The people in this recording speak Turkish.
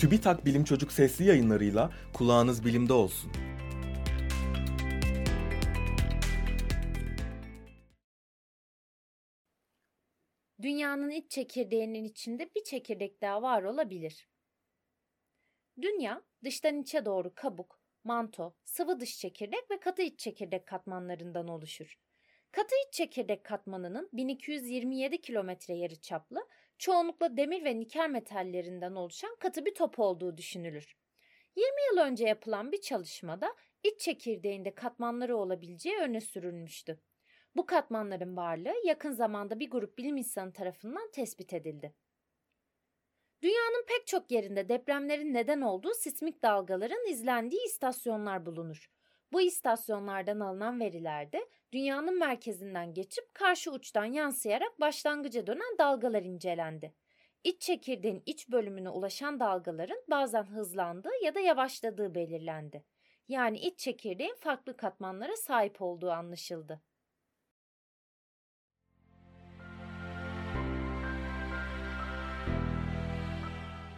TÜBİTAK Bilim Çocuk sesli yayınlarıyla kulağınız bilimde olsun. Dünyanın iç çekirdeğinin içinde bir çekirdek daha var olabilir. Dünya dıştan içe doğru kabuk, manto, sıvı dış çekirdek ve katı iç çekirdek katmanlarından oluşur. Katı iç çekirdek katmanının 1227 kilometre yarı çaplı, çoğunlukla demir ve nikel metallerinden oluşan katı bir top olduğu düşünülür. 20 yıl önce yapılan bir çalışmada iç çekirdeğinde katmanları olabileceği öne sürülmüştü. Bu katmanların varlığı yakın zamanda bir grup bilim insanı tarafından tespit edildi. Dünyanın pek çok yerinde depremlerin neden olduğu sismik dalgaların izlendiği istasyonlar bulunur. Bu istasyonlardan alınan verilerde dünyanın merkezinden geçip karşı uçtan yansıyarak başlangıca dönen dalgalar incelendi. İç çekirdeğin iç bölümüne ulaşan dalgaların bazen hızlandığı ya da yavaşladığı belirlendi. Yani iç çekirdeğin farklı katmanlara sahip olduğu anlaşıldı.